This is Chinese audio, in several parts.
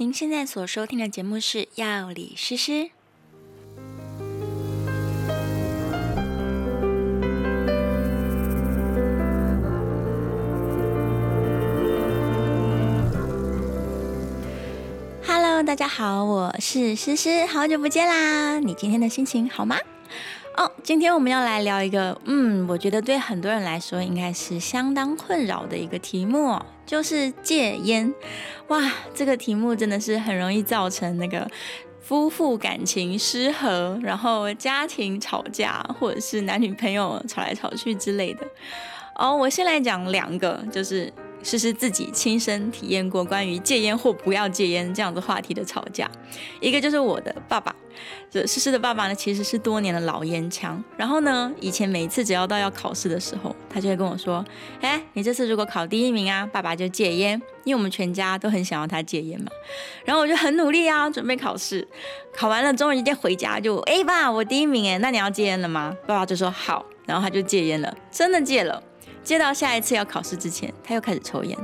您现在所收听的节目是《药理诗诗》。Hello，大家好，我是诗诗，好久不见啦！你今天的心情好吗？哦，今天我们要来聊一个，嗯，我觉得对很多人来说应该是相当困扰的一个题目，就是戒烟。哇，这个题目真的是很容易造成那个夫妇感情失和，然后家庭吵架，或者是男女朋友吵来吵去之类的。哦，我先来讲两个，就是。诗诗自己亲身体验过关于戒烟或不要戒烟这样子话题的吵架，一个就是我的爸爸，这诗诗的爸爸呢，其实是多年的老烟枪。然后呢，以前每次只要到要考试的时候，他就会跟我说：“哎，你这次如果考第一名啊，爸爸就戒烟。”因为我们全家都很想要他戒烟嘛。然后我就很努力啊，准备考试，考完了终于一天回家就：“哎爸，我第一名哎，那你要戒烟了吗？”爸爸就说：“好。”然后他就戒烟了，真的戒了。接到下一次要考试之前，他又开始抽烟，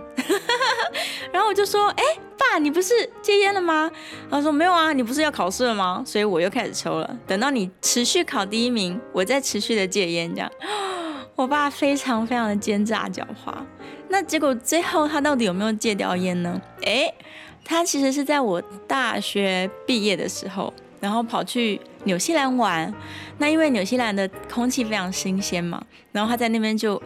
然后我就说：“哎，爸，你不是戒烟了吗？”他说：“没有啊，你不是要考试了吗？所以我又开始抽了。等到你持续考第一名，我再持续的戒烟。这样，我爸非常非常的奸诈狡猾。那结果最后他到底有没有戒掉烟呢？哎，他其实是在我大学毕业的时候，然后跑去纽西兰玩。那因为纽西兰的空气非常新鲜嘛，然后他在那边就。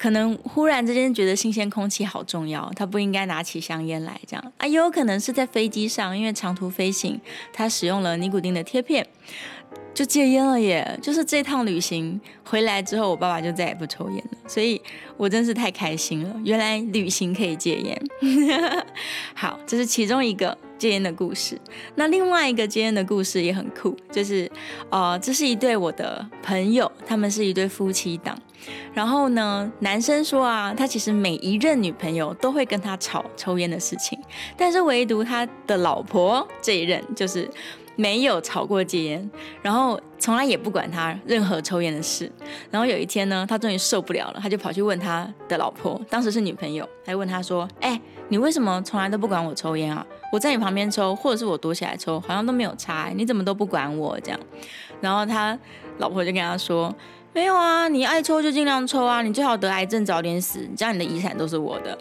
可能忽然之间觉得新鲜空气好重要，他不应该拿起香烟来这样啊，也有可能是在飞机上，因为长途飞行，他使用了尼古丁的贴片，就戒烟了耶。就是这趟旅行回来之后，我爸爸就再也不抽烟了，所以我真是太开心了，原来旅行可以戒烟。好，这是其中一个。戒烟的故事，那另外一个戒烟的故事也很酷，就是，呃，这是一对我的朋友，他们是一对夫妻档。然后呢，男生说啊，他其实每一任女朋友都会跟他吵抽烟的事情，但是唯独他的老婆这一任就是没有吵过戒烟，然后从来也不管他任何抽烟的事。然后有一天呢，他终于受不了了，他就跑去问他的老婆，当时是女朋友，还问他说：“哎，你为什么从来都不管我抽烟啊？”我在你旁边抽，或者是我躲起来抽，好像都没有差。你怎么都不管我这样？然后他老婆就跟他说：“没有啊，你爱抽就尽量抽啊，你最好得癌症早点死，这样你的遗产都是我的。”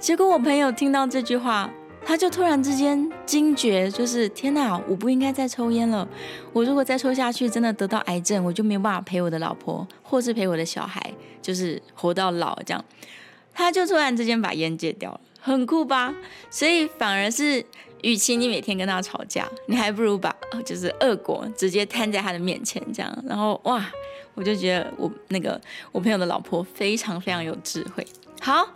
结果我朋友听到这句话，他就突然之间惊觉，就是天哪，我不应该再抽烟了。我如果再抽下去，真的得到癌症，我就没有办法陪我的老婆，或是陪我的小孩，就是活到老这样。他就突然之间把烟戒掉了。很酷吧？所以反而是，与其你每天跟他吵架，你还不如把就是恶果直接摊在他的面前，这样，然后哇，我就觉得我那个我朋友的老婆非常非常有智慧。好，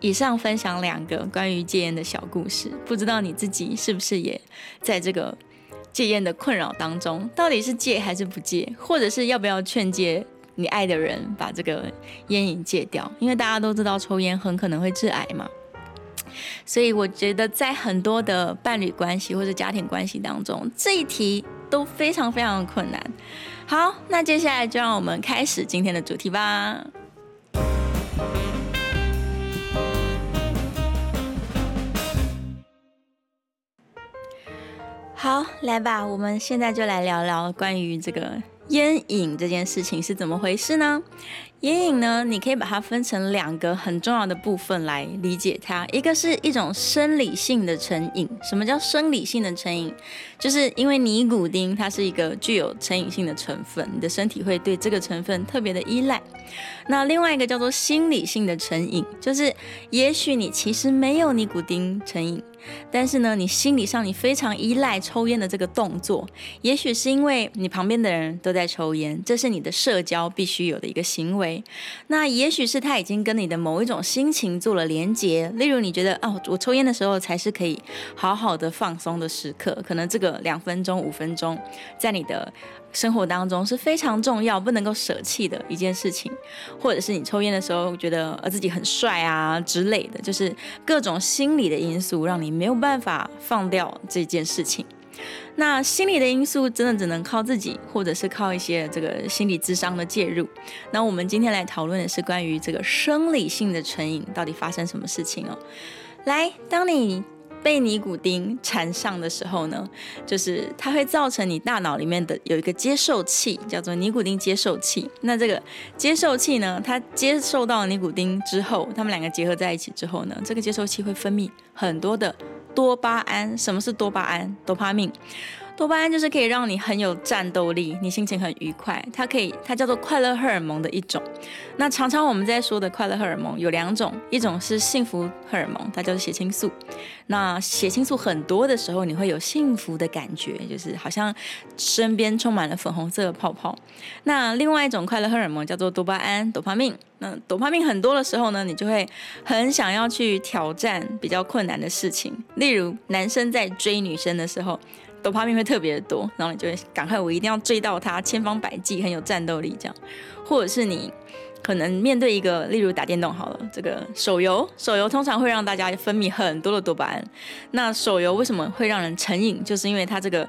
以上分享两个关于戒烟的小故事，不知道你自己是不是也在这个戒烟的困扰当中？到底是戒还是不戒，或者是要不要劝诫你爱的人把这个烟瘾戒掉？因为大家都知道抽烟很可能会致癌嘛。所以我觉得，在很多的伴侣关系或者家庭关系当中，这一题都非常非常的困难。好，那接下来就让我们开始今天的主题吧。好，来吧，我们现在就来聊聊关于这个烟瘾这件事情是怎么回事呢？眼影呢，你可以把它分成两个很重要的部分来理解它。一个是一种生理性的成瘾。什么叫生理性的成瘾？就是因为尼古丁它是一个具有成瘾性的成分，你的身体会对这个成分特别的依赖。那另外一个叫做心理性的成瘾，就是也许你其实没有尼古丁成瘾。但是呢，你心理上你非常依赖抽烟的这个动作，也许是因为你旁边的人都在抽烟，这是你的社交必须有的一个行为。那也许是他已经跟你的某一种心情做了连结，例如你觉得哦，我抽烟的时候才是可以好好的放松的时刻，可能这个两分钟、五分钟，在你的生活当中是非常重要、不能够舍弃的一件事情，或者是你抽烟的时候觉得呃自己很帅啊之类的，就是各种心理的因素让你没有办法放掉这件事情。那心理的因素真的只能靠自己，或者是靠一些这个心理智商的介入。那我们今天来讨论的是关于这个生理性的成瘾到底发生什么事情哦。来，当你被尼古丁缠上的时候呢，就是它会造成你大脑里面的有一个接受器，叫做尼古丁接受器。那这个接受器呢，它接受到尼古丁之后，它们两个结合在一起之后呢，这个接受器会分泌很多的多巴胺。什么是多巴胺？多巴胺。多巴胺就是可以让你很有战斗力，你心情很愉快。它可以，它叫做快乐荷尔蒙的一种。那常常我们在说的快乐荷尔蒙有两种，一种是幸福荷尔蒙，它叫做血清素。那血清素很多的时候，你会有幸福的感觉，就是好像身边充满了粉红色的泡泡。那另外一种快乐荷尔蒙叫做多巴胺，多巴胺。那多巴胺很多的时候呢，你就会很想要去挑战比较困难的事情，例如男生在追女生的时候。多巴胺会特别的多，然后你就会赶快，我一定要追到他，千方百计，很有战斗力这样。或者是你可能面对一个，例如打电动好了，这个手游，手游通常会让大家分泌很多的多巴胺。那手游为什么会让人成瘾？就是因为它这个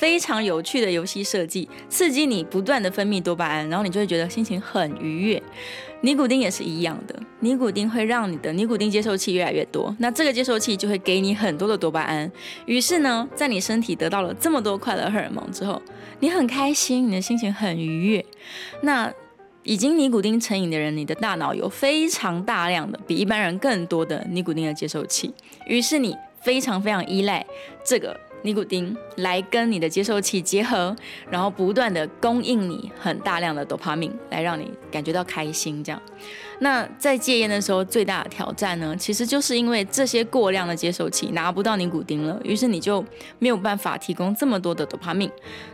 非常有趣的游戏设计，刺激你不断的分泌多巴胺，然后你就会觉得心情很愉悦。尼古丁也是一样的，尼古丁会让你的尼古丁接受器越来越多，那这个接受器就会给你很多的多巴胺，于是呢，在你身体得到了这么多快乐荷尔蒙之后，你很开心，你的心情很愉悦。那已经尼古丁成瘾的人，你的大脑有非常大量的比一般人更多的尼古丁的接受器，于是你非常非常依赖这个。尼古丁来跟你的接受器结合，然后不断的供应你很大量的多巴胺，来让你感觉到开心。这样，那在戒烟的时候，最大的挑战呢，其实就是因为这些过量的接受器拿不到尼古丁了，于是你就没有办法提供这么多的多巴胺，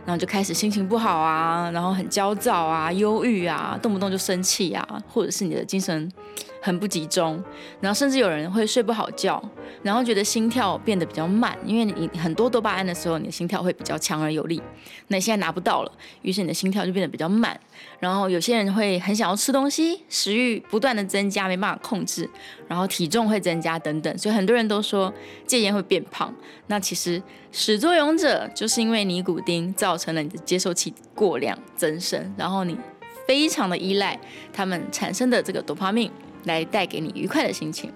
然后就开始心情不好啊，然后很焦躁啊、忧郁啊，动不动就生气啊，或者是你的精神。很不集中，然后甚至有人会睡不好觉，然后觉得心跳变得比较慢，因为你很多多巴胺的时候，你的心跳会比较强而有力。那你现在拿不到了，于是你的心跳就变得比较慢。然后有些人会很想要吃东西，食欲不断的增加，没办法控制，然后体重会增加等等。所以很多人都说戒烟会变胖。那其实始作俑者就是因为尼古丁造成了你的接受器过量增生，然后你非常的依赖它们产生的这个多巴胺。来带给你愉快的心情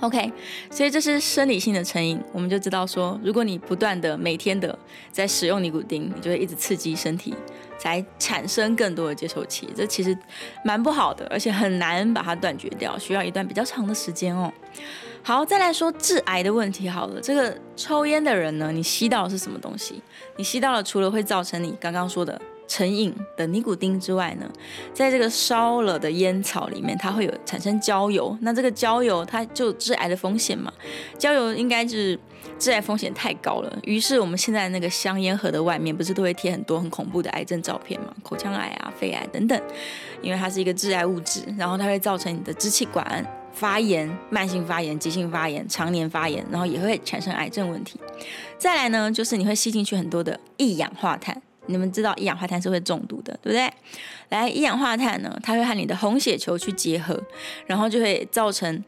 ，OK，所以这是生理性的成瘾，我们就知道说，如果你不断的每天的在使用尼古丁，你就会一直刺激身体，才产生更多的接受器，这其实蛮不好的，而且很难把它断绝掉，需要一段比较长的时间哦。好，再来说致癌的问题好了，这个抽烟的人呢，你吸到的是什么东西？你吸到了，除了会造成你刚刚说的。成瘾的尼古丁之外呢，在这个烧了的烟草里面，它会有产生焦油。那这个焦油它就致癌的风险嘛？焦油应该是致癌风险太高了。于是我们现在那个香烟盒的外面不是都会贴很多很恐怖的癌症照片嘛？口腔癌啊、肺癌等等，因为它是一个致癌物质，然后它会造成你的支气管发炎、慢性发炎、急性发炎、常年发炎，然后也会产生癌症问题。再来呢，就是你会吸进去很多的一氧化碳。你们知道一氧化碳是会中毒的，对不对？来，一氧化碳呢，它会和你的红血球去结合，然后就会造成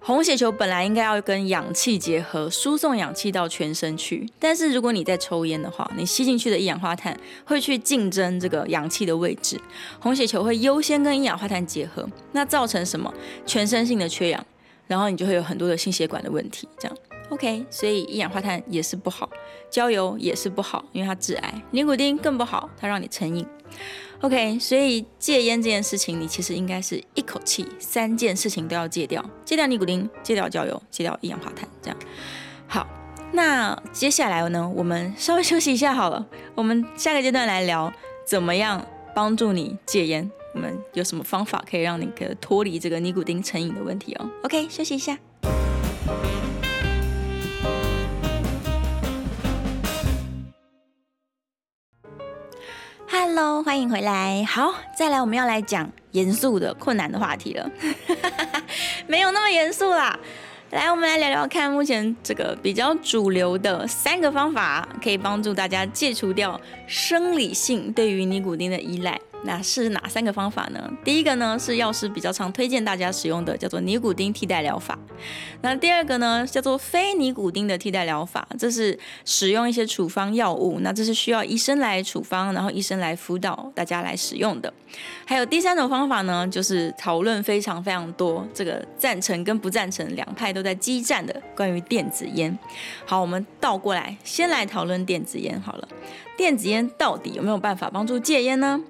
红血球本来应该要跟氧气结合，输送氧气到全身去。但是如果你在抽烟的话，你吸进去的一氧化碳会去竞争这个氧气的位置，红血球会优先跟一氧化碳结合，那造成什么？全身性的缺氧，然后你就会有很多的心血管的问题，这样。OK，所以一氧化碳也是不好，焦油也是不好，因为它致癌。尼古丁更不好，它让你成瘾。OK，所以戒烟这件事情，你其实应该是一口气三件事情都要戒掉：戒掉尼古丁，戒掉焦油，戒掉一氧化碳。这样。好，那接下来呢，我们稍微休息一下好了。我们下个阶段来聊怎么样帮助你戒烟。我们有什么方法可以让你可脱离这个尼古丁成瘾的问题哦？OK，休息一下。Hello，欢迎回来。好，再来我们要来讲严肃的、困难的话题了。没有那么严肃啦。来，我们来聊聊看，目前这个比较主流的三个方法，可以帮助大家戒除掉生理性对于尼古丁的依赖。那是哪三个方法呢？第一个呢是药师比较常推荐大家使用的，叫做尼古丁替代疗法。那第二个呢叫做非尼古丁的替代疗法，这是使用一些处方药物，那这是需要医生来处方，然后医生来辅导大家来使用的。还有第三种方法呢，就是讨论非常非常多，这个赞成跟不赞成两派都在激战的关于电子烟。好，我们倒过来，先来讨论电子烟好了。电子烟到底有没有办法帮助戒烟呢？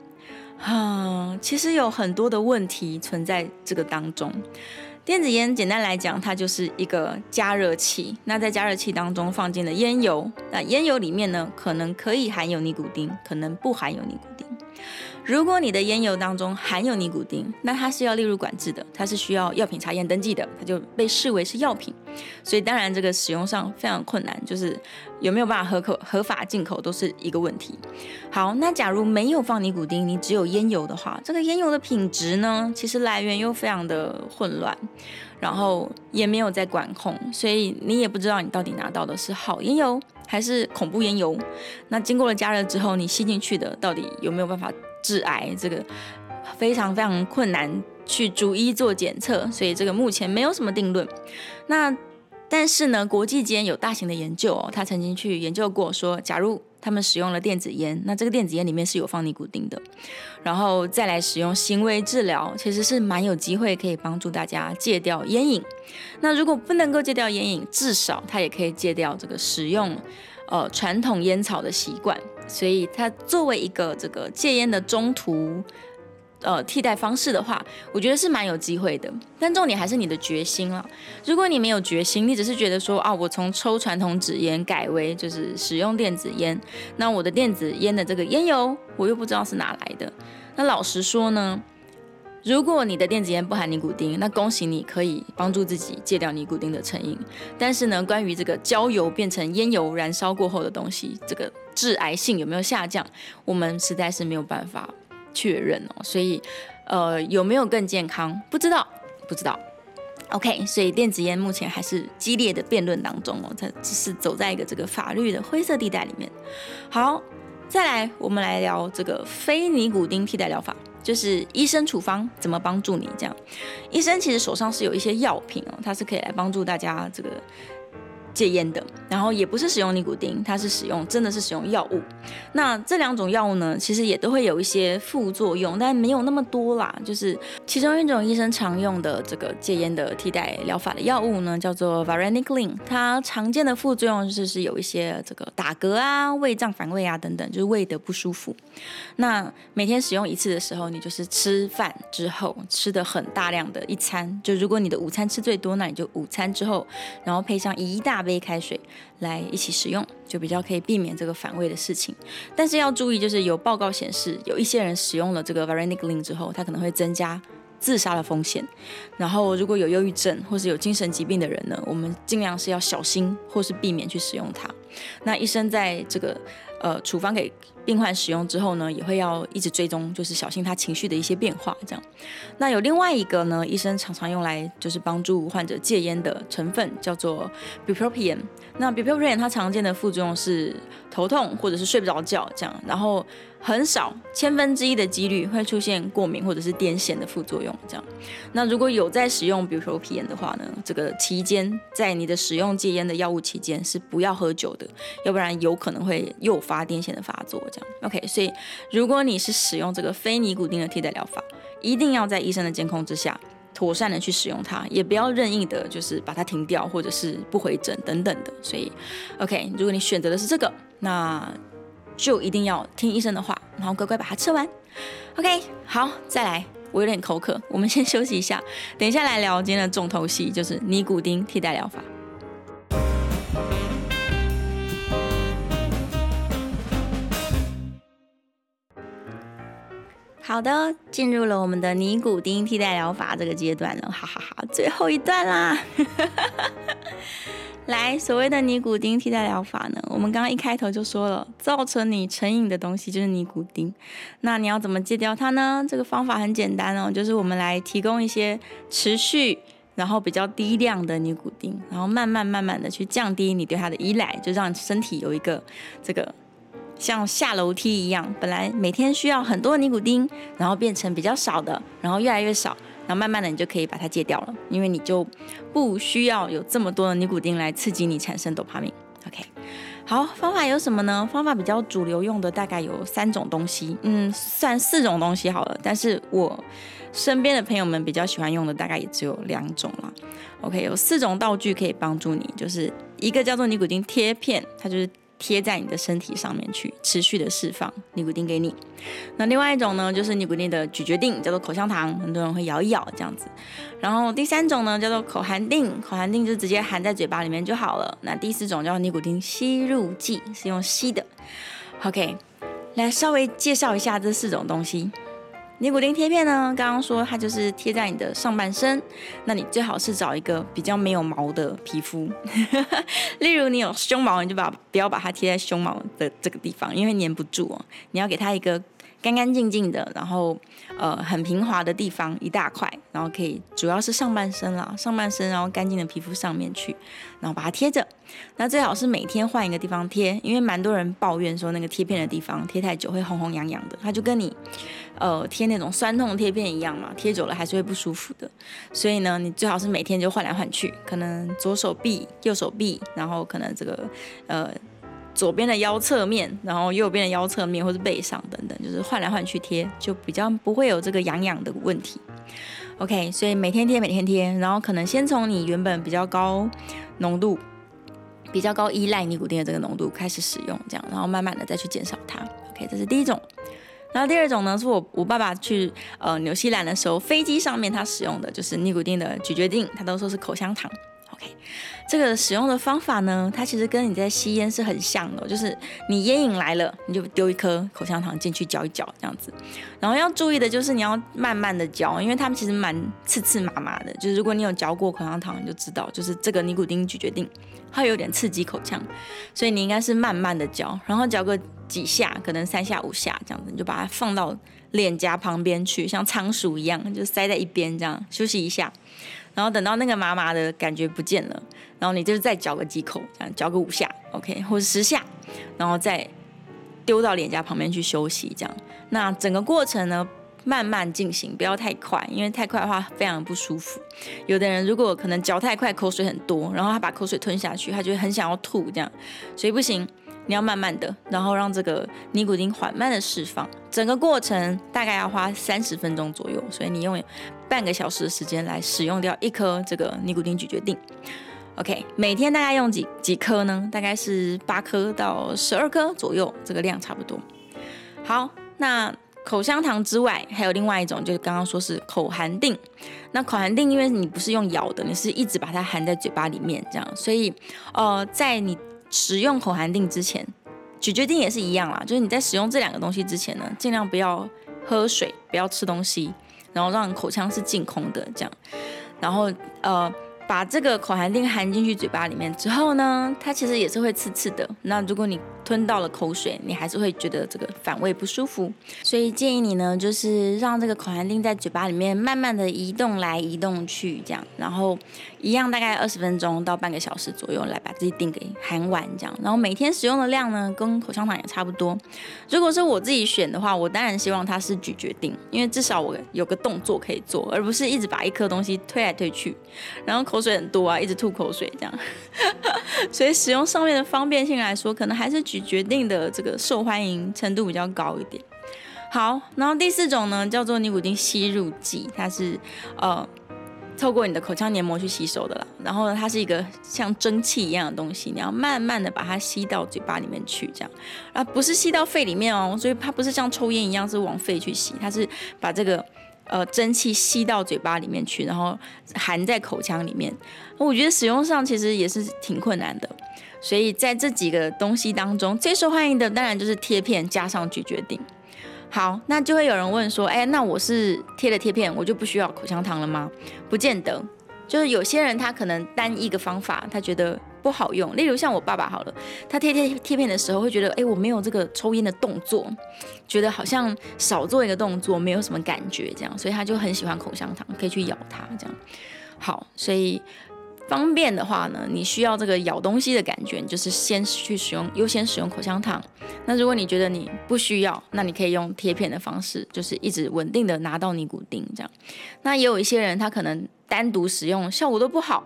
啊，其实有很多的问题存在这个当中。电子烟简单来讲，它就是一个加热器。那在加热器当中放进了烟油，那烟油里面呢，可能可以含有尼古丁，可能不含有尼古。如果你的烟油当中含有尼古丁，那它是要列入管制的，它是需要药品查验登记的，它就被视为是药品。所以当然这个使用上非常困难，就是有没有办法合口合法进口都是一个问题。好，那假如没有放尼古丁，你只有烟油的话，这个烟油的品质呢，其实来源又非常的混乱，然后也没有在管控，所以你也不知道你到底拿到的是好烟油还是恐怖烟油。那经过了加热之后，你吸进去的到底有没有办法？致癌，这个非常非常困难去逐一做检测，所以这个目前没有什么定论。那但是呢，国际间有大型的研究哦，他曾经去研究过，说假如他们使用了电子烟，那这个电子烟里面是有放尼古丁的，然后再来使用行为治疗，其实是蛮有机会可以帮助大家戒掉烟瘾。那如果不能够戒掉烟瘾，至少他也可以戒掉这个使用呃传统烟草的习惯。所以，它作为一个这个戒烟的中途，呃，替代方式的话，我觉得是蛮有机会的。但重点还是你的决心了。如果你没有决心，你只是觉得说啊，我从抽传统纸烟改为就是使用电子烟，那我的电子烟的这个烟油，我又不知道是哪来的。那老实说呢，如果你的电子烟不含尼古丁，那恭喜你可以帮助自己戒掉尼古丁的成瘾。但是呢，关于这个焦油变成烟油燃烧过后的东西，这个致癌性有没有下降，我们实在是没有办法确认哦。所以，呃，有没有更健康？不知道，不知道。OK，所以电子烟目前还是激烈的辩论当中哦，它只是走在一个这个法律的灰色地带里面。好，再来，我们来聊这个非尼古丁替代疗法。就是医生处方怎么帮助你这样，医生其实手上是有一些药品哦，它是可以来帮助大家这个。戒烟的，然后也不是使用尼古丁，它是使用真的是使用药物。那这两种药物呢，其实也都会有一些副作用，但没有那么多啦。就是其中一种医生常用的这个戒烟的替代疗法的药物呢，叫做 Varenicline。它常见的副作用就是是有一些这个打嗝啊、胃胀反胃啊等等，就是胃的不舒服。那每天使用一次的时候，你就是吃饭之后吃的很大量的一餐，就如果你的午餐吃最多，那你就午餐之后，然后配上一大杯开水来一起使用，就比较可以避免这个反胃的事情。但是要注意，就是有报告显示，有一些人使用了这个 Varenicline 之后，他可能会增加自杀的风险。然后如果有忧郁症或是有精神疾病的人呢，我们尽量是要小心或是避免去使用它。那医生在这个呃处方给病患使用之后呢，也会要一直追踪，就是小心他情绪的一些变化。这样，那有另外一个呢，医生常常用来就是帮助患者戒烟的成分叫做 Bupropion。那 Bupropion 它常见的副作用是头痛或者是睡不着觉这样，然后很少千分之一的几率会出现过敏或者是癫痫的副作用这样。那如果有在使用 Bupropion 的话呢，这个期间在你的使用戒烟的药物期间是不要喝酒的。要不然有可能会诱发癫痫的发作，这样 OK。所以如果你是使用这个非尼古丁的替代疗法，一定要在医生的监控之下，妥善的去使用它，也不要任意的，就是把它停掉，或者是不回诊等等的。所以 OK，如果你选择的是这个，那就一定要听医生的话，然后乖乖把它吃完。OK，好，再来，我有点口渴，我们先休息一下，等一下来聊今天的重头戏，就是尼古丁替代疗法。好的，进入了我们的尼古丁替代疗法这个阶段了，哈哈哈，最后一段啦。来，所谓的尼古丁替代疗法呢，我们刚刚一开头就说了，造成你成瘾的东西就是尼古丁。那你要怎么戒掉它呢？这个方法很简单哦，就是我们来提供一些持续然后比较低量的尼古丁，然后慢慢慢慢的去降低你对它的依赖，就让身体有一个这个。像下楼梯一样，本来每天需要很多尼古丁，然后变成比较少的，然后越来越少，然后慢慢的你就可以把它戒掉了，因为你就不需要有这么多的尼古丁来刺激你产生多巴胺。OK，好，方法有什么呢？方法比较主流用的大概有三种东西，嗯，算四种东西好了，但是我身边的朋友们比较喜欢用的大概也只有两种了。OK，有四种道具可以帮助你，就是一个叫做尼古丁贴片，它就是。贴在你的身体上面去，持续的释放尼古丁给你。那另外一种呢，就是尼古丁的咀嚼定，叫做口香糖，很多人会咬一咬这样子。然后第三种呢，叫做口含定，口含定就直接含在嘴巴里面就好了。那第四种叫尼古丁吸入剂，是用吸的。OK，来稍微介绍一下这四种东西。尼古丁贴片呢，刚刚说它就是贴在你的上半身，那你最好是找一个比较没有毛的皮肤，例如你有胸毛，你就把不要把它贴在胸毛的这个地方，因为粘不住哦。你要给它一个。干干净净的，然后呃很平滑的地方一大块，然后可以主要是上半身啦，上半身然后干净的皮肤上面去，然后把它贴着。那最好是每天换一个地方贴，因为蛮多人抱怨说那个贴片的地方贴太久会红红痒痒的，它就跟你呃贴那种酸痛贴片一样嘛，贴久了还是会不舒服的。所以呢，你最好是每天就换来换去，可能左手臂、右手臂，然后可能这个呃。左边的腰侧面，然后右边的腰侧面，或是背上等等，就是换来换去贴，就比较不会有这个痒痒的问题。OK，所以每天贴，每天贴，然后可能先从你原本比较高浓度、比较高依赖尼古丁的这个浓度开始使用，这样，然后慢慢的再去减少它。OK，这是第一种。然后第二种呢，是我我爸爸去呃纽西兰的时候，飞机上面他使用的就是尼古丁的咀嚼定，他都说是口香糖。OK，这个使用的方法呢，它其实跟你在吸烟是很像的，就是你烟瘾来了，你就丢一颗口香糖进去嚼一嚼这样子。然后要注意的就是你要慢慢的嚼，因为它们其实蛮刺刺麻麻的。就是如果你有嚼过口香糖，你就知道，就是这个尼古丁咀嚼定，它有点刺激口腔，所以你应该是慢慢的嚼，然后嚼个几下，可能三下五下这样子，你就把它放到脸颊旁边去，像仓鼠一样，就塞在一边这样休息一下。然后等到那个麻麻的感觉不见了，然后你就是再嚼个几口，这样嚼个五下，OK，或者十下，然后再丢到脸颊旁边去休息，这样。那整个过程呢，慢慢进行，不要太快，因为太快的话非常不舒服。有的人如果可能嚼太快，口水很多，然后他把口水吞下去，他就很想要吐，这样，所以不行。你要慢慢的，然后让这个尼古丁缓慢的释放，整个过程大概要花三十分钟左右，所以你用半个小时的时间来使用掉一颗这个尼古丁咀嚼定。OK，每天大概用几几颗呢？大概是八颗到十二颗左右，这个量差不多。好，那口香糖之外，还有另外一种，就是刚刚说是口含定。那口含定，因为你不是用咬的，你是一直把它含在嘴巴里面这样，所以呃，在你。使用口含定之前，咀嚼定也是一样啦。就是你在使用这两个东西之前呢，尽量不要喝水，不要吃东西，然后让口腔是净空的，这样。然后呃。把这个口含錠含进去嘴巴里面之后呢，它其实也是会刺刺的。那如果你吞到了口水，你还是会觉得这个反胃不舒服。所以建议你呢，就是让这个口含錠在嘴巴里面慢慢的移动来移动去，这样，然后一样大概二十分钟到半个小时左右来把这些錠给含完，这样。然后每天使用的量呢，跟口香糖也差不多。如果是我自己选的话，我当然希望它是咀嚼錠，因为至少我有个动作可以做，而不是一直把一颗东西推来推去，然后。口水很多啊，一直吐口水这样，所以使用上面的方便性来说，可能还是咀嚼錠的这个受欢迎程度比较高一点。好，然后第四种呢，叫做尼古丁吸入剂，它是呃透过你的口腔黏膜去吸收的啦。然后呢，它是一个像蒸汽一样的东西，你要慢慢的把它吸到嘴巴里面去，这样啊，不是吸到肺里面哦，所以它不是像抽烟一样是往肺去吸，它是把这个。呃，蒸汽吸到嘴巴里面去，然后含在口腔里面。我觉得使用上其实也是挺困难的，所以在这几个东西当中，最受欢迎的当然就是贴片加上咀嚼錠。好，那就会有人问说，哎，那我是贴了贴片，我就不需要口香糖了吗？不见得，就是有些人他可能单一个方法，他觉得。不好用，例如像我爸爸好了，他贴贴贴片的时候会觉得，哎，我没有这个抽烟的动作，觉得好像少做一个动作，没有什么感觉这样，所以他就很喜欢口香糖，可以去咬它这样。好，所以方便的话呢，你需要这个咬东西的感觉，你就是先去使用，优先使用口香糖。那如果你觉得你不需要，那你可以用贴片的方式，就是一直稳定的拿到尼古丁这样。那也有一些人他可能单独使用效果都不好，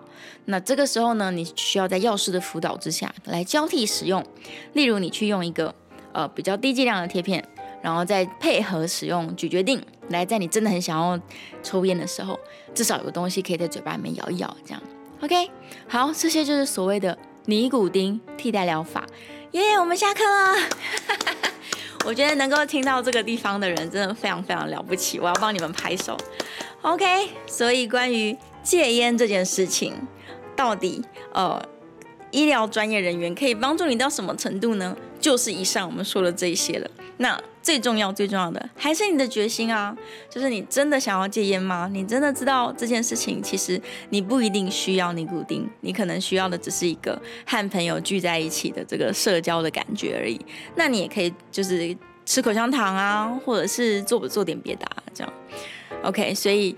那这个时候呢，你需要在药师的辅导之下来交替使用。例如你去用一个呃比较低剂量的贴片，然后再配合使用咀嚼錠，来在你真的很想要抽烟的时候，至少有东西可以在嘴巴里面咬一咬这样。OK，好，这些就是所谓的尼古丁替代疗法。耶、我们下课了。我觉得能够听到这个地方的人真的非常非常了不起，我要帮你们拍手。OK，所以关于戒烟这件事情，到底呃医疗专业人员可以帮助你到什么程度呢？就是以上我们说的这些了。那最重要、最重要的还是你的决心啊！就是你真的想要戒烟吗？你真的知道这件事情，其实你不一定需要尼古丁，你可能需要的只是一个和朋友聚在一起的这个社交的感觉而已。那你也可以就是吃口香糖啊，或者是做不做点别的啊，这样。OK，所以。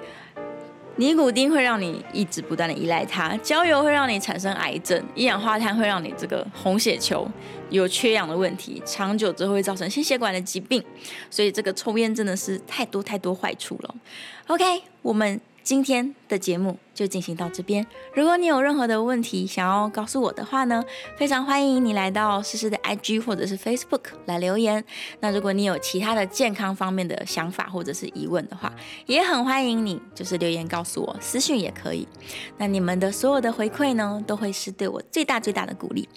尼古丁会让你一直不断的依赖它，焦油会让你产生癌症，一氧化碳会让你这个红血球有缺氧的问题，长久之后会造成心血管的疾病，所以这个抽烟真的是太多太多坏处了。OK，我们。今天的节目就进行到这边。如果你有任何的问题想要告诉我的话呢，非常欢迎你来到诗诗的 IG 或者是 Facebook 来留言。那如果你有其他的健康方面的想法或者是疑问的话，也很欢迎你就是留言告诉我，私讯也可以。那你们的所有的回馈呢，都会是对我最大最大的鼓励。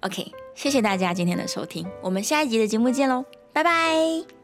OK，谢谢大家今天的收听，我们下一集的节目见喽，拜拜。